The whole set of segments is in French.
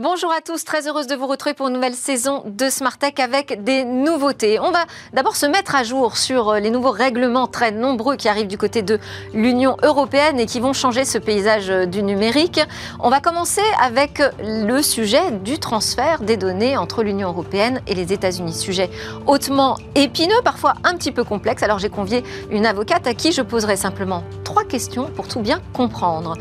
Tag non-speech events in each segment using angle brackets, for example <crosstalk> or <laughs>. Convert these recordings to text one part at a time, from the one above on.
Bonjour à tous, très heureuse de vous retrouver pour une nouvelle saison de Smart Tech avec des nouveautés. On va d'abord se mettre à jour sur euh, les nouveaux règlements très nombreux qui arrivent du côté de l'Union européenne et qui vont changer ce paysage euh, du numérique. On va commencer avec le sujet du transfert des données entre l'Union européenne et les États-Unis. Sujet hautement épineux, parfois un petit peu complexe. Alors j'ai convié une avocate à qui je poserai simplement trois questions pour tout bien comprendre.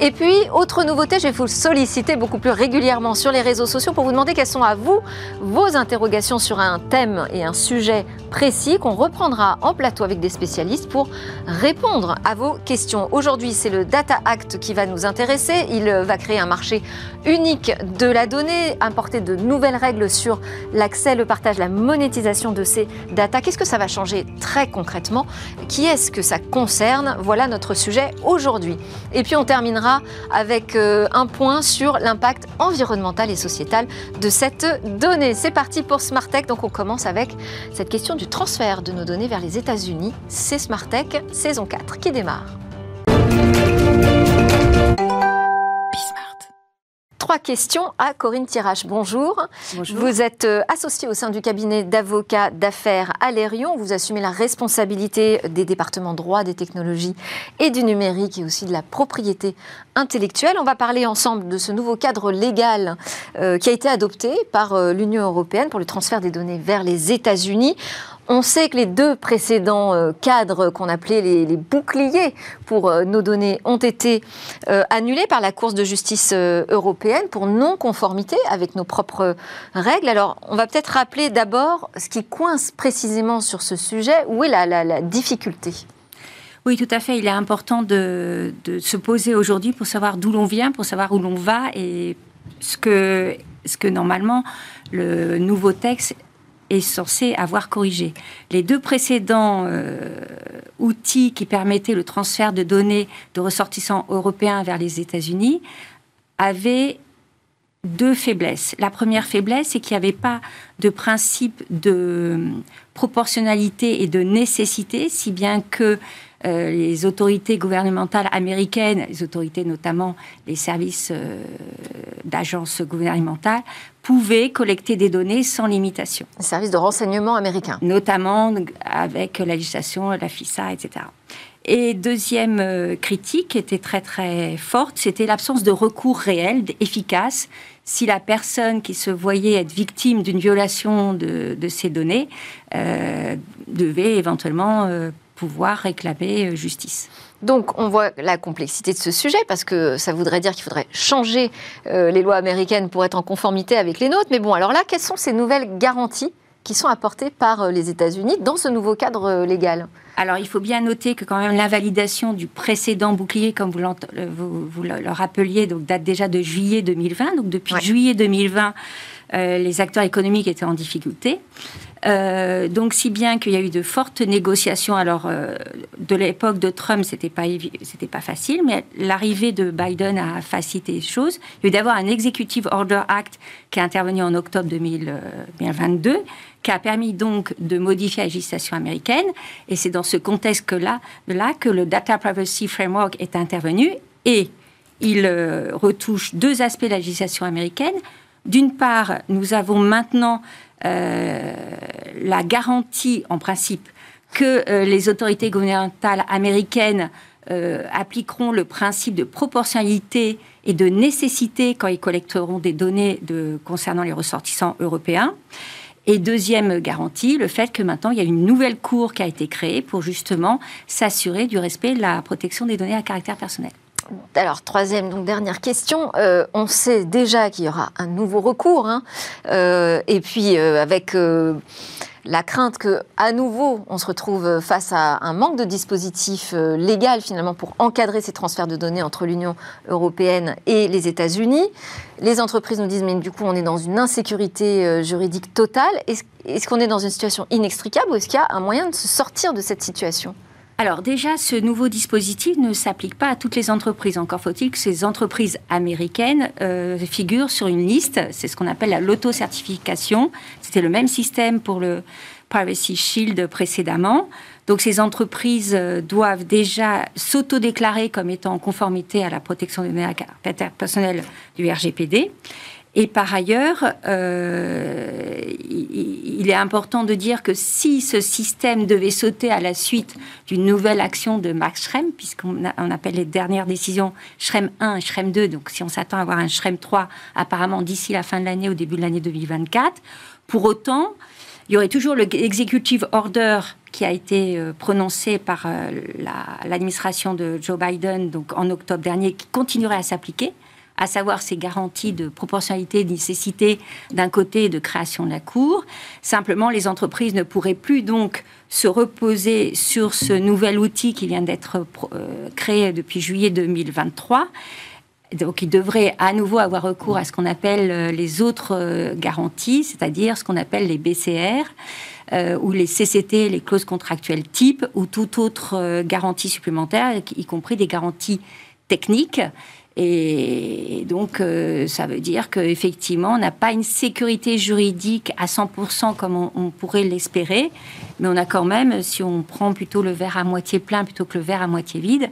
Et puis, autre nouveauté, je vais vous solliciter beaucoup plus régulièrement sur les réseaux sociaux pour vous demander quelles sont à vous vos interrogations sur un thème et un sujet précis qu'on reprendra en plateau avec des spécialistes pour répondre à vos questions. Aujourd'hui, c'est le Data Act qui va nous intéresser. Il va créer un marché unique de la donnée, importer de nouvelles règles sur l'accès, le partage, la monétisation de ces data. Qu'est-ce que ça va changer très concrètement? Qui est-ce que ça concerne? Voilà notre sujet aujourd'hui. Et puis on terminera avec euh, un point sur l'impact environnemental et sociétale de cette donnée. C'est parti pour Smart Tech. Donc on commence avec cette question du transfert de nos données vers les États-Unis. C'est Smart Tech saison 4 qui démarre. Trois questions à Corinne Tirache. Bonjour. Bonjour. Vous êtes euh, associée au sein du cabinet d'avocats d'affaires Alérion. Vous assumez la responsabilité des départements droit, des technologies et du numérique et aussi de la propriété intellectuelle. On va parler ensemble de ce nouveau cadre légal euh, qui a été adopté par euh, l'Union européenne pour le transfert des données vers les États-Unis. On sait que les deux précédents euh, cadres qu'on appelait les, boucliers pour euh, nos données ont été euh, annulés par la Cour de justice européenne pour non-conformité avec nos propres règles. Alors, on va peut-être rappeler d'abord ce qui coince précisément sur ce sujet. Où est la, difficulté? Oui, tout à fait. Il est important de, de se poser aujourd'hui pour savoir d'où l'on vient, pour savoir où l'on va et ce que, ce que normalement le nouveau texte est censé avoir corrigé. Les deux précédents euh, outils qui permettaient le transfert de données de ressortissants européens vers les États-Unis avaient deux faiblesses. La première faiblesse, c'est qu'il n'y avait pas de principe de proportionnalité et de nécessité, si bien que euh, les autorités gouvernementales américaines, les autorités notamment les services euh, d'agences gouvernementales, pouvaient collecter des données sans limitation. Les services de renseignement américains. Notamment avec la législation, la FISA, etc. Et deuxième euh, critique qui était très très forte, c'était l'absence de recours réel, efficace, si la personne qui se voyait être victime d'une violation de, ces données devait éventuellement pouvoir réclamer euh, justice. Donc on voit la complexité de ce sujet parce que ça voudrait dire qu'il faudrait changer euh, les lois américaines pour être en conformité avec les nôtres. Mais bon, alors là, quelles sont ces nouvelles garanties qui sont apportées par euh, les États-Unis dans ce nouveau cadre légal? Alors, il faut bien noter que quand même l'invalidation du précédent bouclier, comme vous, vous, le rappeliez, donc date déjà de juillet 2020. Donc, depuis juillet 2020, les acteurs économiques étaient en difficulté. Euh, donc, si bien qu'il y a eu de fortes négociations. Alors, euh, de l'époque de Trump, c'était pas pas facile, mais l'arrivée de Biden a facilité les choses. Il y a eu d'avoir un Executive Order Act qui est intervenu en octobre 2022, qui a permis donc de modifier la législation américaine. Et c'est dans ce contexte-là là que le Data Privacy Framework est intervenu et il euh, retouche deux aspects de la législation américaine. D'une part, nous avons maintenant euh, la garantie, en principe, que euh, les autorités gouvernementales américaines euh, appliqueront le principe de proportionnalité et de nécessité quand ils collecteront des données concernant les ressortissants européens. Et deuxième garantie, le fait que maintenant il y a une nouvelle cour qui a été créée pour justement s'assurer du respect de la protection des données à caractère personnel. Alors, troisième, donc dernière question. Euh, on sait déjà qu'il y aura un nouveau recours, hein. euh, et puis euh, avec la crainte que, à nouveau, on se retrouve face à un manque de dispositifs légal finalement pour encadrer ces transferts de données entre l'Union européenne et les États-Unis. Les entreprises nous disent mais du coup on est dans une insécurité juridique totale. Est-ce qu'on est dans une situation inextricable ou est-ce qu'il y a un moyen de se sortir de cette situation? Alors déjà, ce nouveau dispositif ne s'applique pas à toutes les entreprises. Encore faut-il que ces entreprises américaines euh, figurent sur une liste. C'est ce qu'on appelle l'auto-certification. C'était le même système pour le Privacy Shield précédemment. Donc ces entreprises euh, doivent déjà s'auto-déclarer comme étant en conformité à la protection des données personnelles du RGPD. Et par ailleurs, euh, il, est important de dire que si ce système devait sauter à la suite d'une nouvelle action de Max Schrems, puisqu'on on appelle les dernières décisions Schrems 1 et Schrems 2, donc si on s'attend à avoir un Schrems 3 apparemment d'ici la fin de l'année, au début de l'année 2024, pour autant, il y aurait toujours l'executive order qui a été euh, prononcé par euh, l'administration de Joe Biden donc en octobre dernier, qui continuerait à s'appliquer à savoir ces garanties de proportionnalité, de nécessité d'un côté de création de la Cour. Simplement, les entreprises ne pourraient plus donc se reposer sur ce nouvel outil qui vient d'être euh, créé depuis juillet 2023. Donc, ils devraient à nouveau avoir recours à ce qu'on appelle euh, les autres euh, garanties, c'est-à-dire ce qu'on appelle les BCR, ou les CCT, les clauses contractuelles type, ou toute autre garantie supplémentaire, y compris des garanties techniques et donc, euh, ça veut dire qu'effectivement, on n'a pas une sécurité juridique à 100% comme on, pourrait l'espérer, mais on a quand même, si on prend plutôt le verre à moitié plein plutôt que le verre à moitié vide,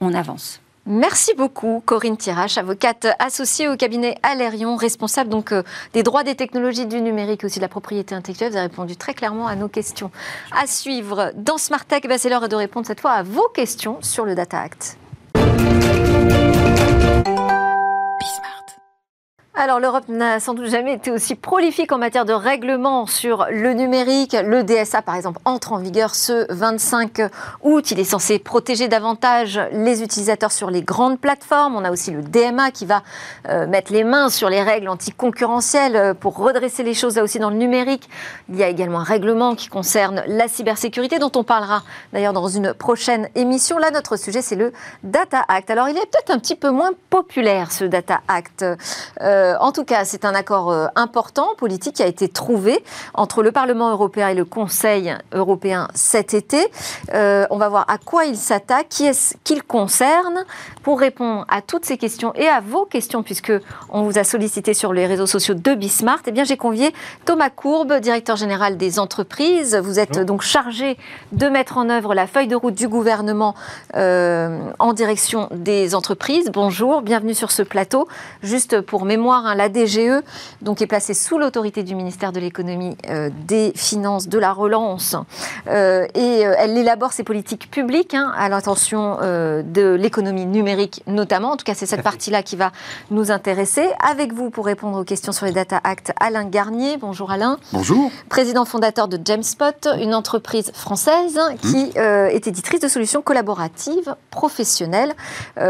on avance. Merci beaucoup, Corinne Tirache, avocate associée au cabinet Alérion, responsable donc euh, des droits des technologies du numérique et aussi de la propriété intellectuelle. Vous avez répondu très clairement à nos questions. À suivre dans Smart Tech, bah, c'est l'heure de répondre cette fois à vos questions sur le Data Act. Thank you. Alors l'Europe n'a sans doute jamais été aussi prolifique en matière de règlement sur le numérique. Le DSA, par exemple, entre en vigueur ce 25 août. Il est censé protéger davantage les utilisateurs sur les grandes plateformes. On a aussi le DMA qui va euh, mettre les mains sur les règles anticoncurrentielles euh, pour redresser les choses là aussi dans le numérique. Il y a également un règlement qui concerne la cybersécurité dont on parlera d'ailleurs dans une prochaine émission. Là, notre sujet, c'est le Data Act. Alors il est peut-être un petit peu moins populaire ce Data Act. Euh, euh, en tout cas, c'est un accord euh, important, politique, qui a été trouvé entre le Parlement européen et le Conseil européen cet été. Euh, on va voir à quoi il s'attaque, qui est-ce qu'il concerne. Pour répondre à toutes ces questions et à vos questions, puisque on vous a sollicité sur les réseaux sociaux de Bismart, eh bien j'ai convié Thomas Courbe, directeur général des entreprises. Vous êtes donc chargé de mettre en œuvre la feuille de route du gouvernement en direction des entreprises. Bonjour, bienvenue sur ce plateau. Juste pour mémoire Hein, la DGE, donc est placée sous l'autorité du ministère de l'économie, euh, des finances, de la relance, euh, et euh, elle élabore ses politiques publiques hein, à l'intention de l'économie numérique notamment. En tout cas, c'est cette partie-là qui va nous intéresser. Avec vous pour répondre aux questions sur les Data Act, Alain Garnier. Bonjour Alain. Bonjour. Président fondateur de Jamespot, une entreprise française qui mmh. est éditrice de solutions collaboratives professionnelles.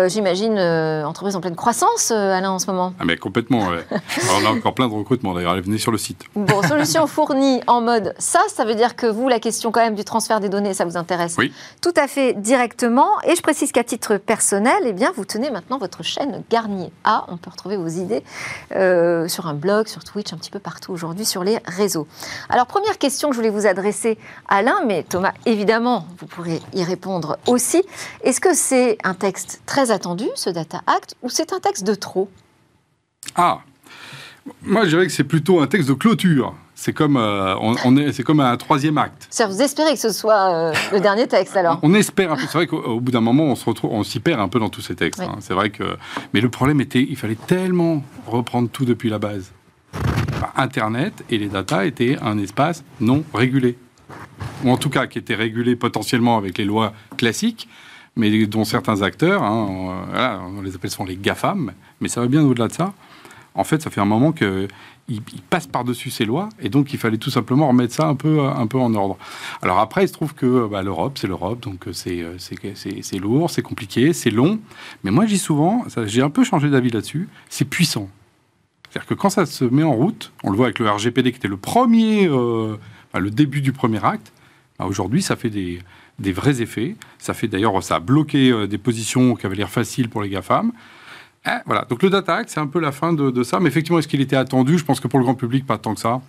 J'imagine entreprise en pleine croissance, Alain, en ce moment. Ah mais complètement <laughs> on a encore plein de recrutements d'ailleurs. Allez, venez sur le site. Bon, solution fournie en mode ça, ça veut dire que vous, la question quand même du transfert des données, ça vous intéresse Oui. Tout à fait directement. Et je précise qu'à titre personnel, eh bien, vous tenez maintenant votre chaîne Garnier A. On peut retrouver vos idées euh, sur un blog, sur Twitch, un petit peu partout aujourd'hui sur les réseaux. Alors, première question que je voulais vous adresser, Alain, mais Thomas, évidemment, vous pourrez y répondre aussi. Est-ce que c'est un texte très attendu, ce Data Act, ou c'est un texte de trop? Ah Moi, je dirais que c'est plutôt un texte de clôture. C'est comme, euh, on, est, c'est comme un troisième acte. Ça, vous espérez que ce soit euh, le dernier texte alors On espère un peu. C'est vrai qu'au bout d'un moment, on se retrouve, on s'y perd un peu dans tous ces textes. Hein. C'est vrai que, mais le problème était, il fallait tellement reprendre tout depuis la base. Internet et les data étaient un espace non régulé, ou en tout cas qui était régulé potentiellement avec les lois classiques, mais dont certains acteurs, hein, on, on les appelle souvent les GAFAM, mais ça va bien au-delà de ça en fait, ça fait un moment qu'il passe par-dessus ces lois, et donc il fallait tout simplement remettre ça un peu, un peu en ordre. Alors après, il se trouve que bah, l'Europe, c'est l'Europe, donc euh, euh, c'est lourd, c'est compliqué, c'est long, mais moi, dis souvent, j'ai un peu changé d'avis là-dessus, c'est puissant. C'est-à-dire que quand ça se met en route, on le voit avec le RGPD qui était le premier, euh, le début du premier acte, bah, aujourd'hui, ça fait des, des, vrais effets. Ça fait d'ailleurs, ça a bloqué des positions qui avaient l'air faciles pour les GAFAM. Ah, voilà, donc le Data Act, c'est un peu la fin de, ça. Mais effectivement, est-ce qu'il était attendu? Je pense que pour le grand public, pas tant que ça.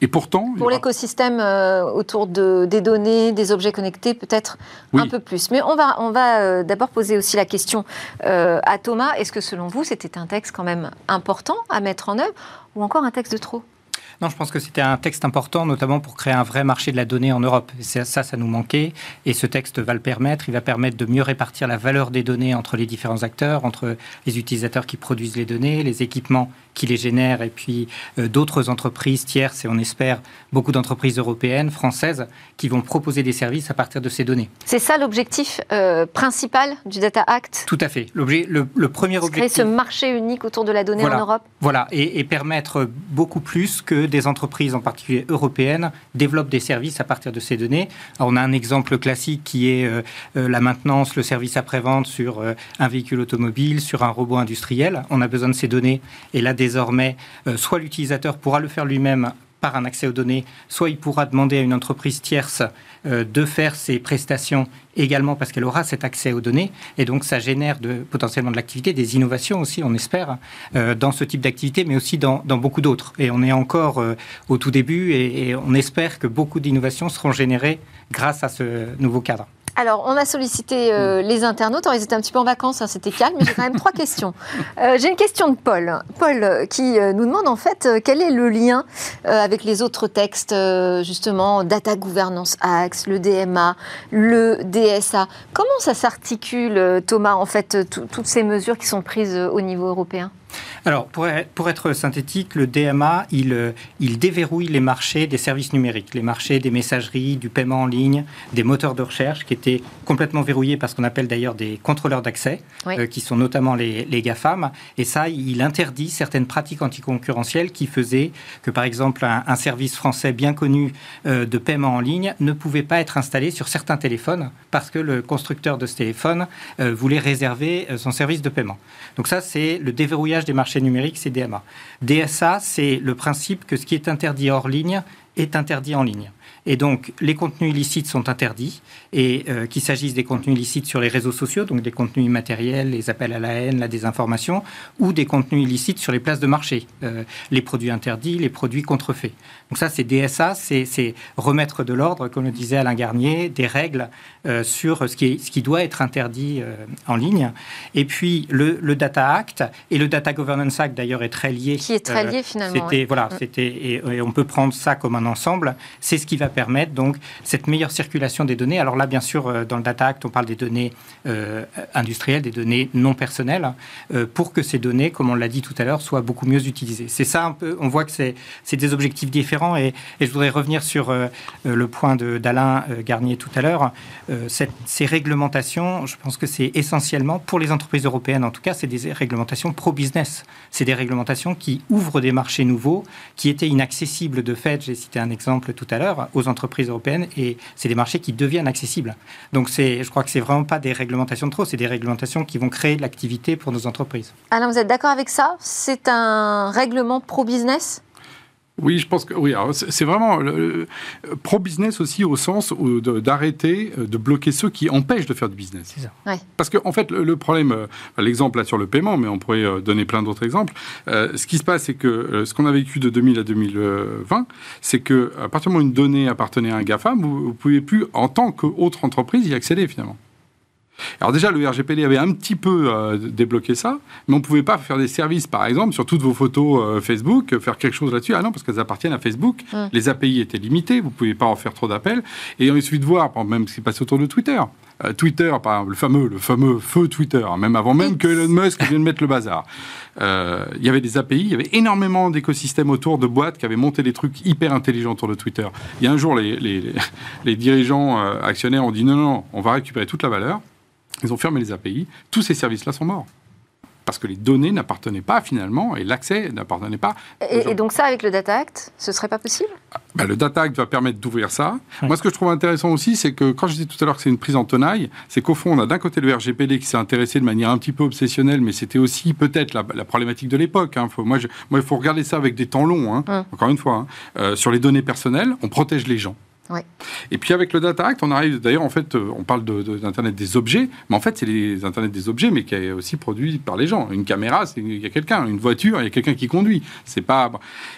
Et pourtant. Pour l'écosystème euh, autour de, des données, des objets connectés, peut-être un peu plus. Mais on va, on va euh, d'abord poser aussi la question euh, à Thomas. Est-ce que selon vous, c'était un texte quand même important à mettre en œuvre ou encore un texte de trop? Non, je pense que c'était un texte important, notamment pour créer un vrai marché de la donnée en Europe. ça, ça nous manquait. Et ce texte va le permettre. Il va permettre de mieux répartir la valeur des données entre les différents acteurs, entre les utilisateurs qui produisent les données, les équipements qui les génèrent, et puis euh, d'autres entreprises tierces, et on espère beaucoup d'entreprises européennes, françaises, qui vont proposer des services à partir de ces données. C'est ça l'objectif euh, principal du Data Act? Tout à fait. L'objet, le, premier objectif... Créer ce marché unique autour de la donnée en Europe? Voilà, et, permettre beaucoup plus que des entreprises, en particulier européennes, développent des services à partir de ces données. on a un exemple classique qui est euh, la maintenance, le service après-vente sur un véhicule automobile, sur un robot industriel. On a besoin de ces données, et là, désormais, euh, soit l'utilisateur pourra le faire lui-même par un accès aux données, soit il pourra demander à une entreprise tierce euh, de faire ses prestations également parce qu'elle aura cet accès aux données. Et donc, ça génère potentiellement de l'activité, des innovations aussi, on espère, euh, dans ce type d'activité, mais aussi dans, beaucoup d'autres. Et on est encore au tout début et on espère que beaucoup d'innovations seront générées grâce à ce nouveau cadre. Alors, on a sollicité euh, les internautes. Alors, ils étaient un petit peu en vacances, hein, c'était calme, mais j'ai quand même trois <laughs> questions. Euh, j'ai une question de Paul. Paul euh, qui nous demande en fait quel est le lien avec les autres textes, justement, Data Governance Act, le DMA, le DSA. Comment ça s'articule, Thomas, en fait, toutes ces mesures qui sont prises au niveau européen? Alors, pour, être synthétique, le DMA, il, il déverrouille les marchés des services numériques, les marchés des messageries, du paiement en ligne, des moteurs de recherche qui étaient complètement verrouillés par ce qu'on appelle d'ailleurs des contrôleurs d'accès, euh, qui sont notamment les, les, GAFAM. Et ça, il interdit certaines pratiques anticoncurrentielles qui faisaient que, par exemple, un, service français bien connu euh, de paiement en ligne ne pouvait pas être installé sur certains téléphones parce que le constructeur de ce téléphone euh, voulait réserver son service de paiement. Donc ça, c'est le déverrouillage des marchés numériques, c'est DMA. DSA, c'est le principe que ce qui est interdit hors ligne est interdit en ligne. Et donc, les contenus illicites sont interdits, et euh, qu'il s'agisse des contenus illicites sur les réseaux sociaux, donc des contenus immatériels, les appels à la haine, la désinformation, ou des contenus illicites sur les places de marché, euh, les produits interdits, les produits contrefaits. Donc ça, c'est DSA, c'est remettre de l'ordre, comme le disait Alain Garnier, des règles euh, sur ce qui, ce qui, doit être interdit en ligne. Et puis, le, Data Act, et le Data Governance Act, d'ailleurs, est très lié. Qui est très lié, finalement. C'était, voilà, mm. c'était, et, et, on peut prendre ça comme un ensemble. C'est ce qui va permettre donc cette meilleure circulation des données. Alors là, bien sûr, euh, dans le Data Act, on parle des données euh, industrielles, des données non personnelles, euh, pour que ces données, comme on l'a dit tout à l'heure, soient beaucoup mieux utilisées. C'est ça un peu, on voit que c'est des objectifs différents et, je voudrais revenir sur le point d'Alain Garnier tout à l'heure. ces réglementations, je pense que c'est essentiellement, pour les entreprises européennes en tout cas, c'est des réglementations pro-business. C'est des réglementations qui ouvrent des marchés nouveaux, qui étaient inaccessibles de fait, j'ai cité un exemple tout à l'heure, aux entreprises européennes et c'est des marchés qui deviennent accessibles. Donc je crois que c'est vraiment pas des réglementations de trop, c'est des réglementations qui vont créer de l'activité pour nos entreprises. Alain, vous êtes d'accord avec ça? C'est un règlement pro-business? Oui, je pense que oui. C'est vraiment pro-business aussi au sens d'arrêter, euh, de, bloquer ceux qui empêchent de faire du business. Ça. Parce qu'en en fait, le, problème, euh, l'exemple là sur le paiement, mais on pourrait euh, donner plein d'autres exemples. ce qui se passe, c'est que ce qu'on a vécu de 2000 à 2020, c'est que à partir du moment où une donnée appartenait à un GAFAM, vous ne pouvez plus, en tant qu'autre entreprise, y accéder finalement. Alors déjà, le RGPD avait un petit peu euh, débloqué ça, mais on ne pouvait pas faire des services, par exemple, sur toutes vos photos euh, Facebook, faire quelque chose là-dessus. Ah non, parce qu'elles appartiennent à Facebook. Hum. Les API étaient limitées, vous ne pouviez pas en faire trop d'appels. Et il suffit de voir, même ce qui passé autour de Twitter. Euh, Twitter, par exemple, le fameux, le fameux feu Twitter, hein, même avant même que Elon Musk vienne mettre le bazar. Il y avait des API, il y avait énormément d'écosystèmes autour de boîtes qui avaient monté des trucs hyper intelligents autour de Twitter. Il y a un jour, les, les, les dirigeants actionnaires ont dit non, non, on va récupérer toute la valeur ils ont fermé les API. Tous ces services-là sont morts. Parce que les données n'appartenaient pas finalement et l'accès n'appartenait pas. Et, donc ça, avec le Data Act, ce serait pas possible? Bah, Le Data Act va permettre d'ouvrir ça. Moi, ce que je trouve intéressant aussi, c'est que quand je disais tout à l'heure que c'est une prise en tenaille, c'est qu'au fond, on a d'un côté le RGPD qui s'est intéressé de manière un petit peu obsessionnelle, mais c'était aussi peut-être la, problématique de l'époque. Hein. moi, il faut regarder ça avec des temps longs, hein. hum. encore une fois. Hein. Euh, sur les données personnelles, on protège les gens. Et puis avec le Data Act, on arrive d'ailleurs, en fait, euh, on parle d'Internet des objets, mais en fait, c'est les Internet des objets, mais qui est aussi produit par les gens. Une caméra, c'est il y a quelqu'un. Une voiture, il y a quelqu'un qui conduit. C'est pas.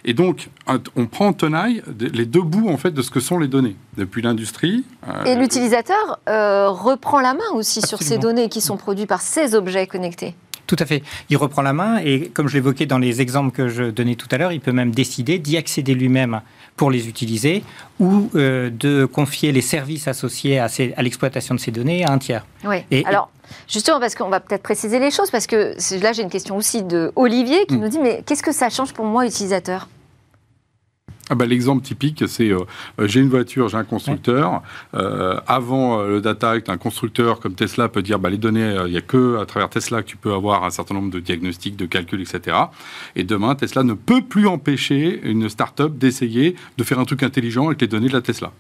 Et donc, on prend en tenaille les deux bouts en fait de ce que sont les données, depuis l'industrie. Euh, Et l'utilisateur euh, reprend la main aussi sur ces données qui sont produites par ces objets connectés. Tout à fait. Il reprend la main et comme je l'évoquais dans les exemples que je donnais tout à l'heure, il peut même décider d'y accéder lui-même pour les utiliser ou euh, de confier les services associés à, à l'exploitation de ces données à un tiers. Oui. Et, Alors, justement, parce qu'on va peut-être préciser les choses, parce que là, j'ai une question aussi de Olivier qui mm. nous dit, mais qu'est-ce que ça change pour moi, utilisateur? Ah bah, L'exemple typique, c'est euh, euh, j'ai une voiture, j'ai un constructeur. Euh, avant le Data Act, un constructeur comme Tesla peut dire bah, les données, il n'y a que à travers Tesla que tu peux avoir un certain nombre de diagnostics, de calculs, etc. Et demain, Tesla ne peut plus empêcher une start-up d'essayer de faire un truc intelligent avec les données de la Tesla.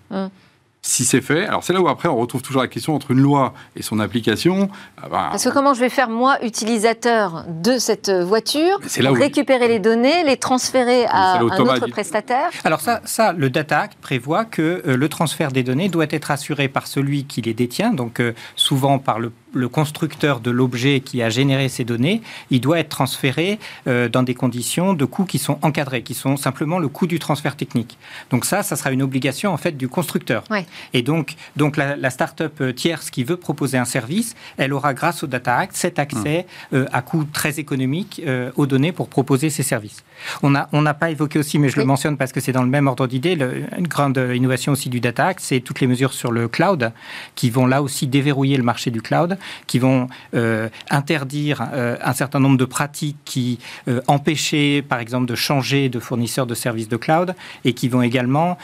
Si c'est fait, alors c'est là où après on retrouve toujours la question entre une loi et son application. Ah bah, Parce que comment je vais faire moi, utilisateur de cette voiture, récupérer les données, les transférer à un autre prestataire Alors ça, ça, le Data Act prévoit que euh, le transfert des données doit être assuré par celui qui les détient, donc euh, souvent par le le constructeur de l'objet qui a généré ces données, il doit être transféré euh, dans des conditions de coûts qui sont encadrés, qui sont simplement le coût du transfert technique. Donc ça, ça sera une obligation en fait du constructeur. Et donc, donc la, start-up euh, tierce qui veut proposer un service, elle aura grâce au Data Act cet accès hum. euh, à coût très économique aux données pour proposer ses services. On n'a on pas évoqué aussi, mais je le mentionne parce que c'est dans le même ordre d'idée, une grande innovation aussi du Data Act, c'est toutes les mesures sur le cloud qui vont là aussi déverrouiller le marché du cloud qui vont euh, interdire euh, un certain nombre de pratiques qui euh, empêchaient, par exemple, de changer de fournisseur de services de cloud et qui vont également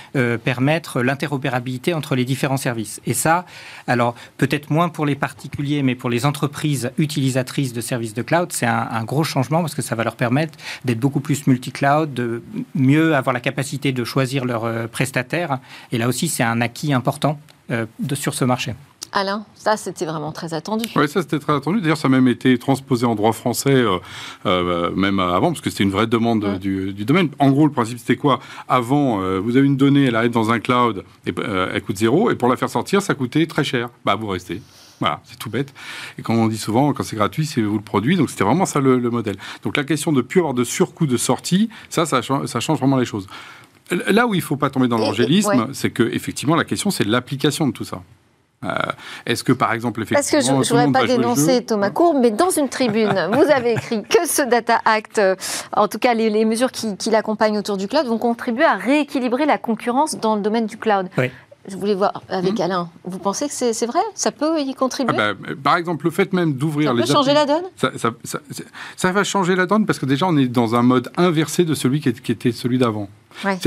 permettre l'interopérabilité entre les différents services. Et ça, alors peut-être moins pour les particuliers, mais pour les entreprises utilisatrices de services de cloud, c'est un, gros changement parce que ça va leur permettre d'être beaucoup plus multi-cloud, de mieux avoir la capacité de choisir leurs prestataires. Et là aussi, c'est un acquis important de, sur ce marché. Alain, ça c'était vraiment très attendu. Oui, ça c'était très attendu. D'ailleurs, ça a même été transposé en droit français, euh, euh, même avant, parce que c'était une vraie demande du, domaine. En gros, le principe c'était quoi? Avant, euh, vous avez une donnée, elle arrive dans un cloud, et, elle coûte zéro, et pour la faire sortir, ça coûtait très cher. Bah, vous restez. Voilà, c'est tout bête. Et comme on dit souvent, quand c'est gratuit, c'est vous le produit. Donc c'était vraiment ça le, modèle. Donc la question de ne plus avoir de surcoût de sortie, ça, ça, ça change vraiment les choses. Là où il ne faut pas tomber dans l'angélisme, c'est que effectivement la question c'est l'application de tout ça. Euh, est-ce que, par exemple, effectivement... Parce que je ne voudrais pas dénoncer Thomas Courbe, mais dans une tribune, <laughs> vous avez écrit que ce Data Act, euh, en tout cas les, mesures qui, l'accompagnent autour du cloud, vont contribuer à rééquilibrer la concurrence dans le domaine du cloud. Je voulais voir avec hmm. Alain. Vous pensez que c'est vrai? Ça peut y contribuer? Ah bah, Par exemple, le fait même d'ouvrir les. Ça peut changer la donne? ça, ça, va changer la donne parce que déjà, on est dans un mode inversé de celui qui, était celui d'avant.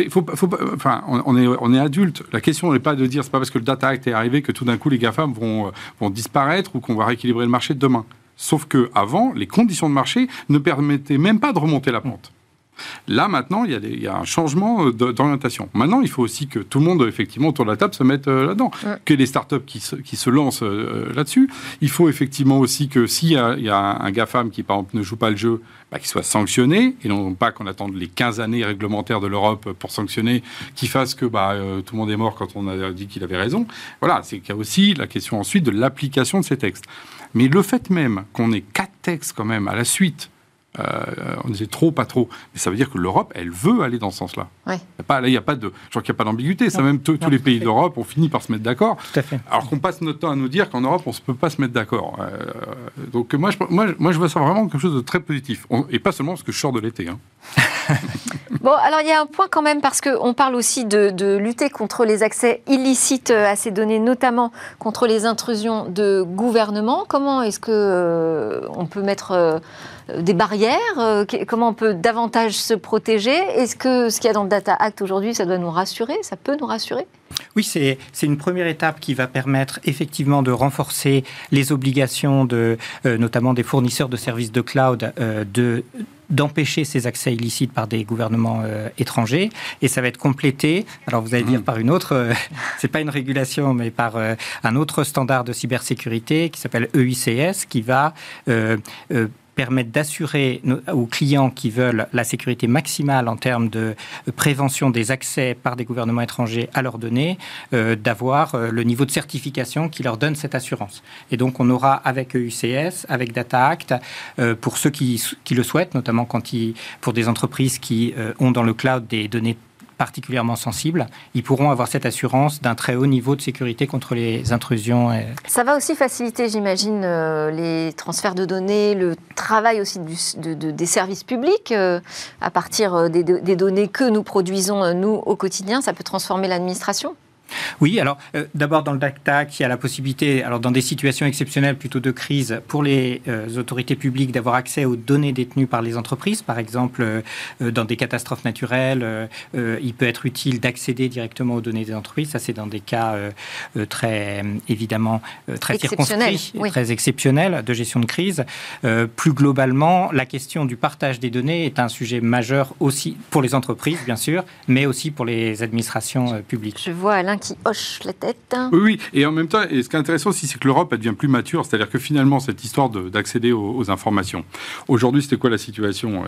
Faut, faut, enfin, on, est, on est adulte. La question n'est pas de dire c'est pas parce que le Data Act est arrivé que tout d'un coup les GAFAM vont, euh, vont disparaître ou qu'on va rééquilibrer le marché demain. Sauf que avant, les conditions de marché ne permettaient même pas de remonter la pente. Là, maintenant, il y, a un changement euh, d'orientation. Maintenant, il faut aussi que tout le monde, effectivement, autour de la table, se mette euh, là-dedans. Que les startups qui se, qui se lancent euh, là-dessus. Il faut effectivement aussi que s'il y, a un GAFAM qui, par exemple, ne joue pas le jeu, bah, qu'il soit sanctionné, et non pas qu'on attende les 15 années réglementaires de l'Europe pour sanctionner, qui fasse que bah, tout le monde est mort quand on a dit qu'il avait raison. Voilà, c'est qu'il y a aussi la question ensuite de l'application de ces textes. Mais le fait même qu'on ait quatre textes quand même à la suite euh, on disait trop, pas trop. Mais ça veut dire que l'Europe, elle veut aller dans ce sens-là. là, il n'y a pas de, je crois qu'il n'y a pas d'ambiguïté. Ça, même tous les pays d'Europe ont fini par se mettre d'accord. Alors qu'on passe notre temps à nous dire qu'en Europe, on ne peut pas se mettre d'accord. Euh, donc moi je, moi, moi, je vois ça vraiment quelque chose de très positif. et pas seulement parce que je sors de l'été. Hein. <laughs> bon, alors il y a un point quand même, parce qu'on parle aussi de, lutter contre les accès illicites à ces données, notamment contre les intrusions de gouvernement. Comment est-ce qu'on euh, on peut mettre des barrières euh, Comment on peut davantage se protéger? Est-ce que ce qu'il y a dans le Data Act aujourd'hui, ça doit nous rassurer? Ça peut nous rassurer? Oui, c'est une première étape qui va permettre effectivement de renforcer les obligations, de, euh, notamment des fournisseurs de services de cloud, euh, de d'empêcher ces accès illicites par des gouvernements étrangers et ça va être complété alors vous allez dire mmh. par une autre <laughs> c'est pas une régulation mais par un autre standard de cybersécurité qui s'appelle EICS qui va permettent d'assurer aux clients qui veulent la sécurité maximale en termes de prévention des accès par des gouvernements étrangers à leurs données, euh, d'avoir euh, le niveau de certification qui leur donne cette assurance. Et donc on aura avec EUCS, avec Data Act, euh, pour ceux qui, le souhaitent, notamment pour des entreprises qui ont dans le cloud des données particulièrement sensibles, ils pourront avoir cette assurance d'un très haut niveau de sécurité contre les intrusions. Ça va aussi faciliter, j'imagine, euh, les transferts de données, le travail aussi des services publics à partir des, des, données que nous produisons, nous, au quotidien. Ça peut transformer l'administration oui, alors euh, d'abord dans le DACTA, qui a la possibilité, alors dans des situations exceptionnelles plutôt de crise, pour les euh, autorités publiques d'avoir accès aux données détenues par les entreprises, par exemple euh, dans des catastrophes naturelles, il peut être utile d'accéder directement aux données des entreprises. Ça, c'est dans des cas très évidemment très circonscrits, très exceptionnels de gestion de crise. plus globalement, la question du partage des données est un sujet majeur aussi pour les entreprises, bien sûr, mais aussi pour les administrations publiques. Je vois Alain qui hoche la tête. Oui, oui. Et en même temps, et ce qui est intéressant aussi, c'est que l'Europe devient plus mature. C'est-à-dire que finalement, cette histoire d'accéder aux, informations. Aujourd'hui, c'était quoi la situation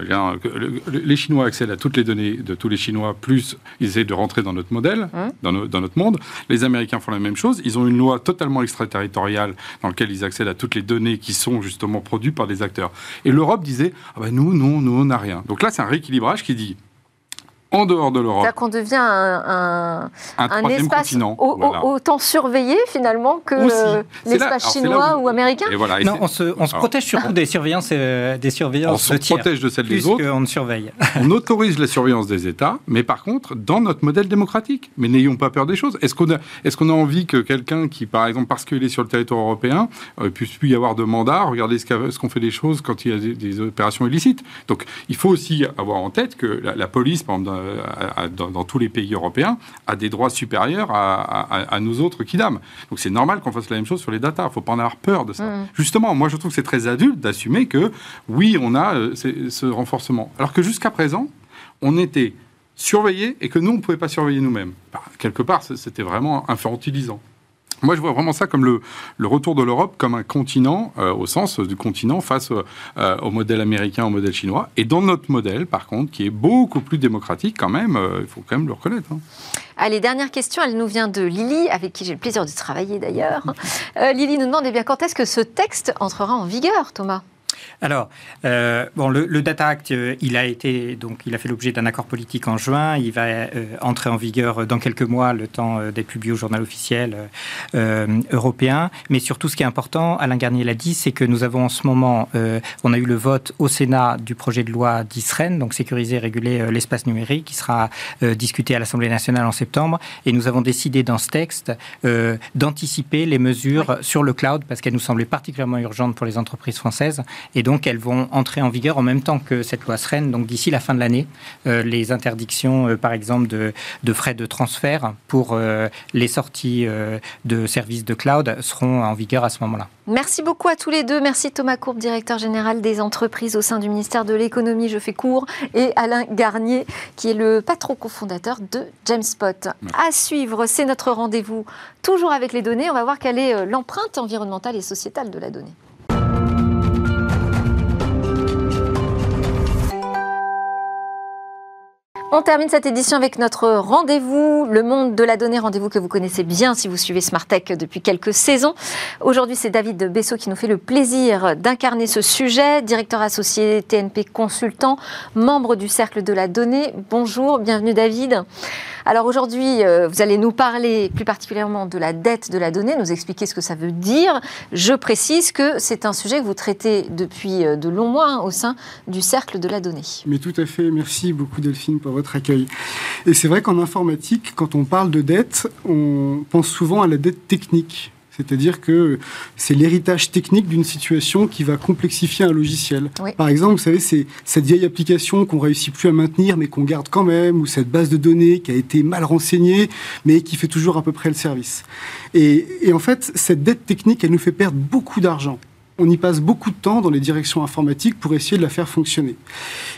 Les Chinois accèdent à toutes les données de tous les Chinois, plus ils essaient de rentrer dans notre modèle, hum. dans, notre monde. Les Américains font la même chose. Ils ont une loi totalement extraterritoriale dans laquelle ils accèdent à toutes les données qui sont justement produites par des acteurs. Et l'Europe disait, ah ben nous, non, nous, on n'a rien. Donc là, c'est un rééquilibrage qui dit, en dehors de l'Europe. C'est-à-dire qu'on devient un, un, espace autant surveillé finalement que l'espace chinois ou américain. non, on se, on se protège surtout des surveillances, euh, des surveillances on se protège de celles des autres. On surveille. <laughs> on autorise la surveillance des États, mais par contre, dans notre modèle démocratique. Mais n'ayons pas peur des choses. Est-ce qu'on a, est qu'on a envie que quelqu'un qui, par exemple, parce qu'il est sur le territoire européen, euh, puisse plus y avoir de mandat, regarder ce qu'on fait des choses quand il y a des, opérations illicites? Donc, il faut aussi avoir en tête que la, la police, par exemple, dans, tous les pays européens, a des droits supérieurs à, nous autres kidam. Donc c'est normal qu'on fasse la même chose sur les data. Il ne faut pas en avoir peur de ça. Mm. Justement, moi je trouve que c'est très adulte d'assumer que oui, on a euh, ce renforcement. Alors que jusqu'à présent, on était surveillés et que nous, on ne pouvait pas surveiller nous-mêmes. Bah, quelque part, c'était vraiment infantilisant. Moi, je vois vraiment ça comme le, retour de l'Europe comme un continent, euh, au sens du continent, face euh, au modèle américain, au modèle chinois. Et dans notre modèle, par contre, qui est beaucoup plus démocratique quand même, euh, il faut quand même le reconnaître. Hein. Allez, dernière question, elle nous vient de Lily, avec qui j'ai le plaisir de travailler d'ailleurs. Lily nous demande eh bien, quand est-ce que ce texte entrera en vigueur, Thomas? Alors, euh, bon, le, Data Act, euh, il a été donc, il a fait l'objet d'un accord politique en juin. Il va euh, entrer en vigueur dans quelques mois, le temps d'être publié au journal officiel européen. Mais surtout, ce qui est important, Alain Garnier l'a dit, c'est que nous avons en ce moment, on a eu le vote au Sénat du projet de loi d'ISREN, donc sécuriser et réguler l'espace numérique, qui sera discuté à l'Assemblée nationale en septembre. Et nous avons décidé dans ce texte d'anticiper les mesures sur le cloud parce qu'elles nous semblaient particulièrement urgentes pour les entreprises françaises. Et donc, elles vont entrer en vigueur en même temps que cette loi SREN, donc d'ici la fin de l'année. Euh, les interdictions, euh, par exemple, de, de, frais de transfert pour euh, les sorties de services de cloud seront en vigueur à ce moment-là. Merci beaucoup à tous les deux. Merci Thomas Courbe, directeur général des entreprises au sein du ministère de l'économie, je fais court, et Alain Garnier, qui est le patron cofondateur de Jamespot. À suivre, c'est notre rendez-vous toujours avec les données. On va voir quelle est l'empreinte environnementale et sociétale de la donnée. On termine cette édition avec notre rendez-vous, le monde de la donnée, rendez-vous que vous connaissez bien si vous suivez Smart Tech depuis quelques saisons. Aujourd'hui, c'est David Bessot qui nous fait le plaisir d'incarner ce sujet, directeur associé TNP Consultant, membre du Cercle de la Donnée. Bonjour, bienvenue David. Alors aujourd'hui, euh, vous allez nous parler plus particulièrement de la dette de la donnée, nous expliquer ce que ça veut dire. Je précise que c'est un sujet que vous traitez depuis euh, de longs mois hein, au sein du Cercle de la Donnée. Mais tout à fait, merci beaucoup Delphine pour votre accueil. Et c'est vrai qu'en informatique, quand on parle de dette, on pense souvent à la dette technique. C'est-à-dire que c'est l'héritage technique d'une situation qui va complexifier un logiciel. Par exemple, vous savez, c'est cette vieille application qu'on réussit plus à maintenir, mais qu'on garde quand même, ou cette base de données qui a été mal renseignée, mais qui fait toujours à peu près le service. et en fait, cette dette technique, elle nous fait perdre beaucoup d'argent on y passe beaucoup de temps dans les directions informatiques pour essayer de la faire fonctionner.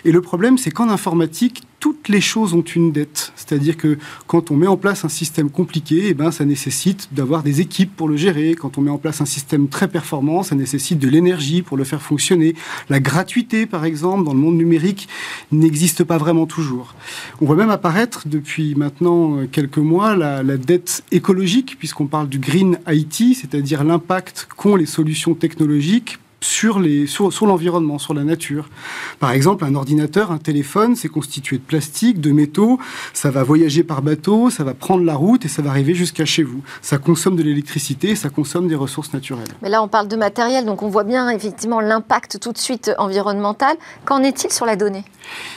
Et le problème, c'est qu'en informatique, toutes les choses ont une dette. C'est-à-dire que quand on met en place un système compliqué, eh ben, ça nécessite d'avoir des équipes pour le gérer. Quand on met en place un système très performant, ça nécessite de l'énergie pour le faire fonctionner. La gratuité, par exemple, dans le monde numérique, n'existe pas vraiment toujours. On voit même apparaître depuis maintenant euh, quelques mois la, la dette écologique, puisqu'on parle du green IT, c'est-à-dire l'impact qu'ont les solutions technologiques sur l'environnement, sur, sur la nature. Par exemple, un ordinateur, un téléphone, c'est constitué de plastique, de métaux, ça va voyager par bateau, ça va prendre la route et ça va arriver jusqu'à chez vous. Ça consomme de l'électricité, ça consomme des ressources naturelles. Mais là, on parle de matériel, donc on voit bien effectivement l'impact tout de suite environnemental. Qu'en est-il sur la donnée?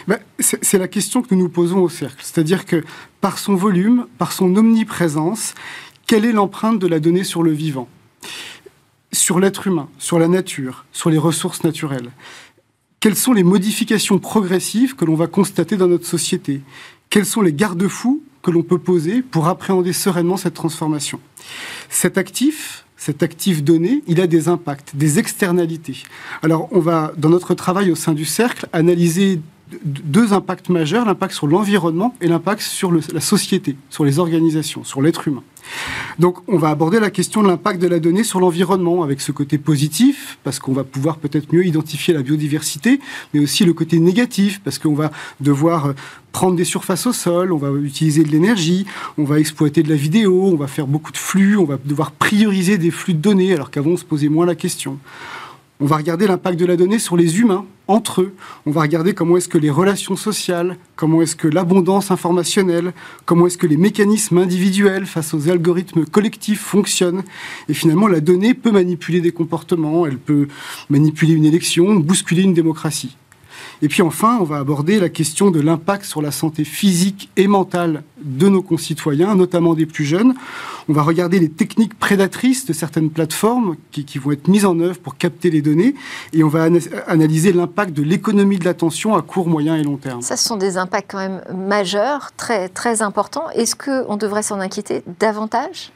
Ben, C'est la question que nous nous posons au cercle. C'est-à-dire que par son volume, par son omniprésence, quelle est l'empreinte de la donnée sur le vivant? Sur l'être humain, sur la nature, sur les ressources naturelles. Quelles sont les modifications progressives que l'on va constater dans notre société? Quels sont les garde-fous que l'on peut poser pour appréhender sereinement cette transformation? Cet actif, cet actif donné, il a des impacts, des externalités. Alors, on va, dans notre travail au sein du cercle, analyser deux impacts majeurs, l'impact sur l'environnement et l'impact sur la société, sur les organisations, sur l'être humain. Donc on va aborder la question de l'impact de la donnée sur l'environnement avec ce côté positif, parce qu'on va pouvoir peut-être mieux identifier la biodiversité, mais aussi le côté négatif, parce qu'on va devoir prendre des surfaces au sol, on va utiliser de l'énergie, on va exploiter de la vidéo, on va faire beaucoup de flux, on va devoir prioriser des flux de données, alors qu'avant on se posait moins la question. On va regarder l'impact de la donnée sur les humains, entre eux. On va regarder comment est-ce que les relations sociales, comment est-ce que l'abondance informationnelle, comment est-ce que les mécanismes individuels face aux algorithmes collectifs fonctionnent. Et finalement, la donnée peut manipuler des comportements, elle peut manipuler une élection, bousculer une démocratie. Et puis enfin, on va aborder la question de l'impact sur la santé physique et mentale de nos concitoyens, notamment des plus jeunes. On va regarder les techniques prédatrices de certaines plateformes qui, vont être mises en œuvre pour capter les données et on va analyser l'impact de l'économie de l'attention à court, moyen et long terme. Ça, ce sont des impacts quand même majeurs, très, très importants. Est-ce qu'on devrait s'en inquiéter davantage?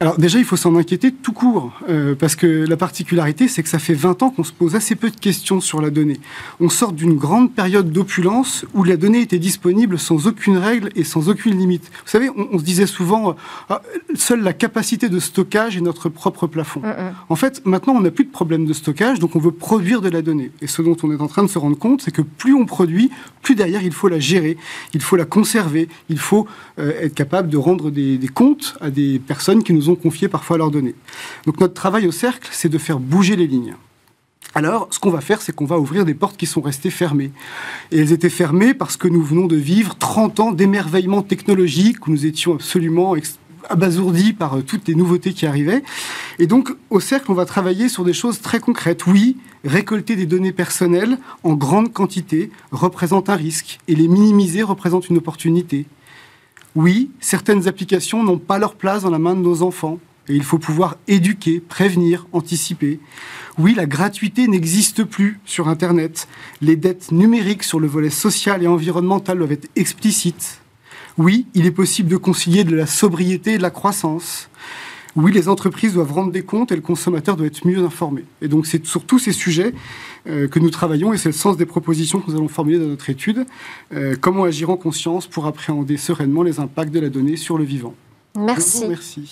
Alors déjà, il faut s'en inquiéter tout court, euh, parce que la particularité, c'est que ça fait 20 ans qu'on se pose assez peu de questions sur la donnée. On sort d'une grande période d'opulence où la donnée était disponible sans aucune règle et sans aucune limite. Vous savez, on, se disait souvent, euh, ah, seule la capacité de stockage est notre propre plafond. Mm, mm. En fait, maintenant, on n'a plus de problème de stockage, donc on veut produire de la donnée. Et ce dont on est en train de se rendre compte, c'est que plus on produit, plus derrière, il faut la gérer, il faut la conserver, il faut euh, être capable de rendre des, des comptes à des personnes qui nous ont confier parfois leurs données. Donc notre travail au cercle, c'est de faire bouger les lignes. Alors, ce qu'on va faire, c'est qu'on va ouvrir des portes qui sont restées fermées. Et elles étaient fermées parce que nous venons de vivre 30 ans d'émerveillement technologique, où nous étions absolument abasourdis par euh, toutes les nouveautés qui arrivaient. Et donc, au cercle, on va travailler sur des choses très concrètes. Oui, récolter des données personnelles en grande quantité représente un risque, et les minimiser représente une opportunité. Oui, certaines applications n'ont pas leur place dans la main de nos enfants. Et il faut pouvoir éduquer, prévenir, anticiper. Oui, la gratuité n'existe plus sur Internet. Les dettes numériques sur le volet social et environnemental doivent être explicites. Oui, il est possible de concilier de la sobriété et de la croissance. Oui, les entreprises doivent rendre des comptes et le consommateur doit être mieux informé. Et donc c'est sur tous ces sujets euh, que nous travaillons et c'est le sens des propositions que nous allons formuler dans notre étude. Euh, comment agir en conscience pour appréhender sereinement les impacts de la donnée sur le vivant Merci.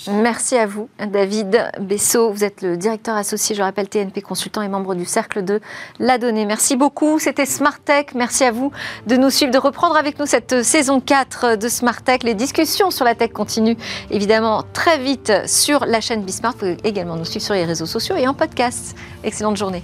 Merci à vous, David Bessot. Vous êtes le directeur associé, je rappelle, TNP Consultant et membre du Cercle de la Donnée. Merci beaucoup. C'était Smart Tech. Merci à vous de nous suivre, de reprendre avec nous cette saison 4 de Smart Tech. Les discussions sur la tech continuent évidemment très vite sur la chaîne Bismart. Vous pouvez également nous suivre sur les réseaux sociaux et en podcast. Excellente journée.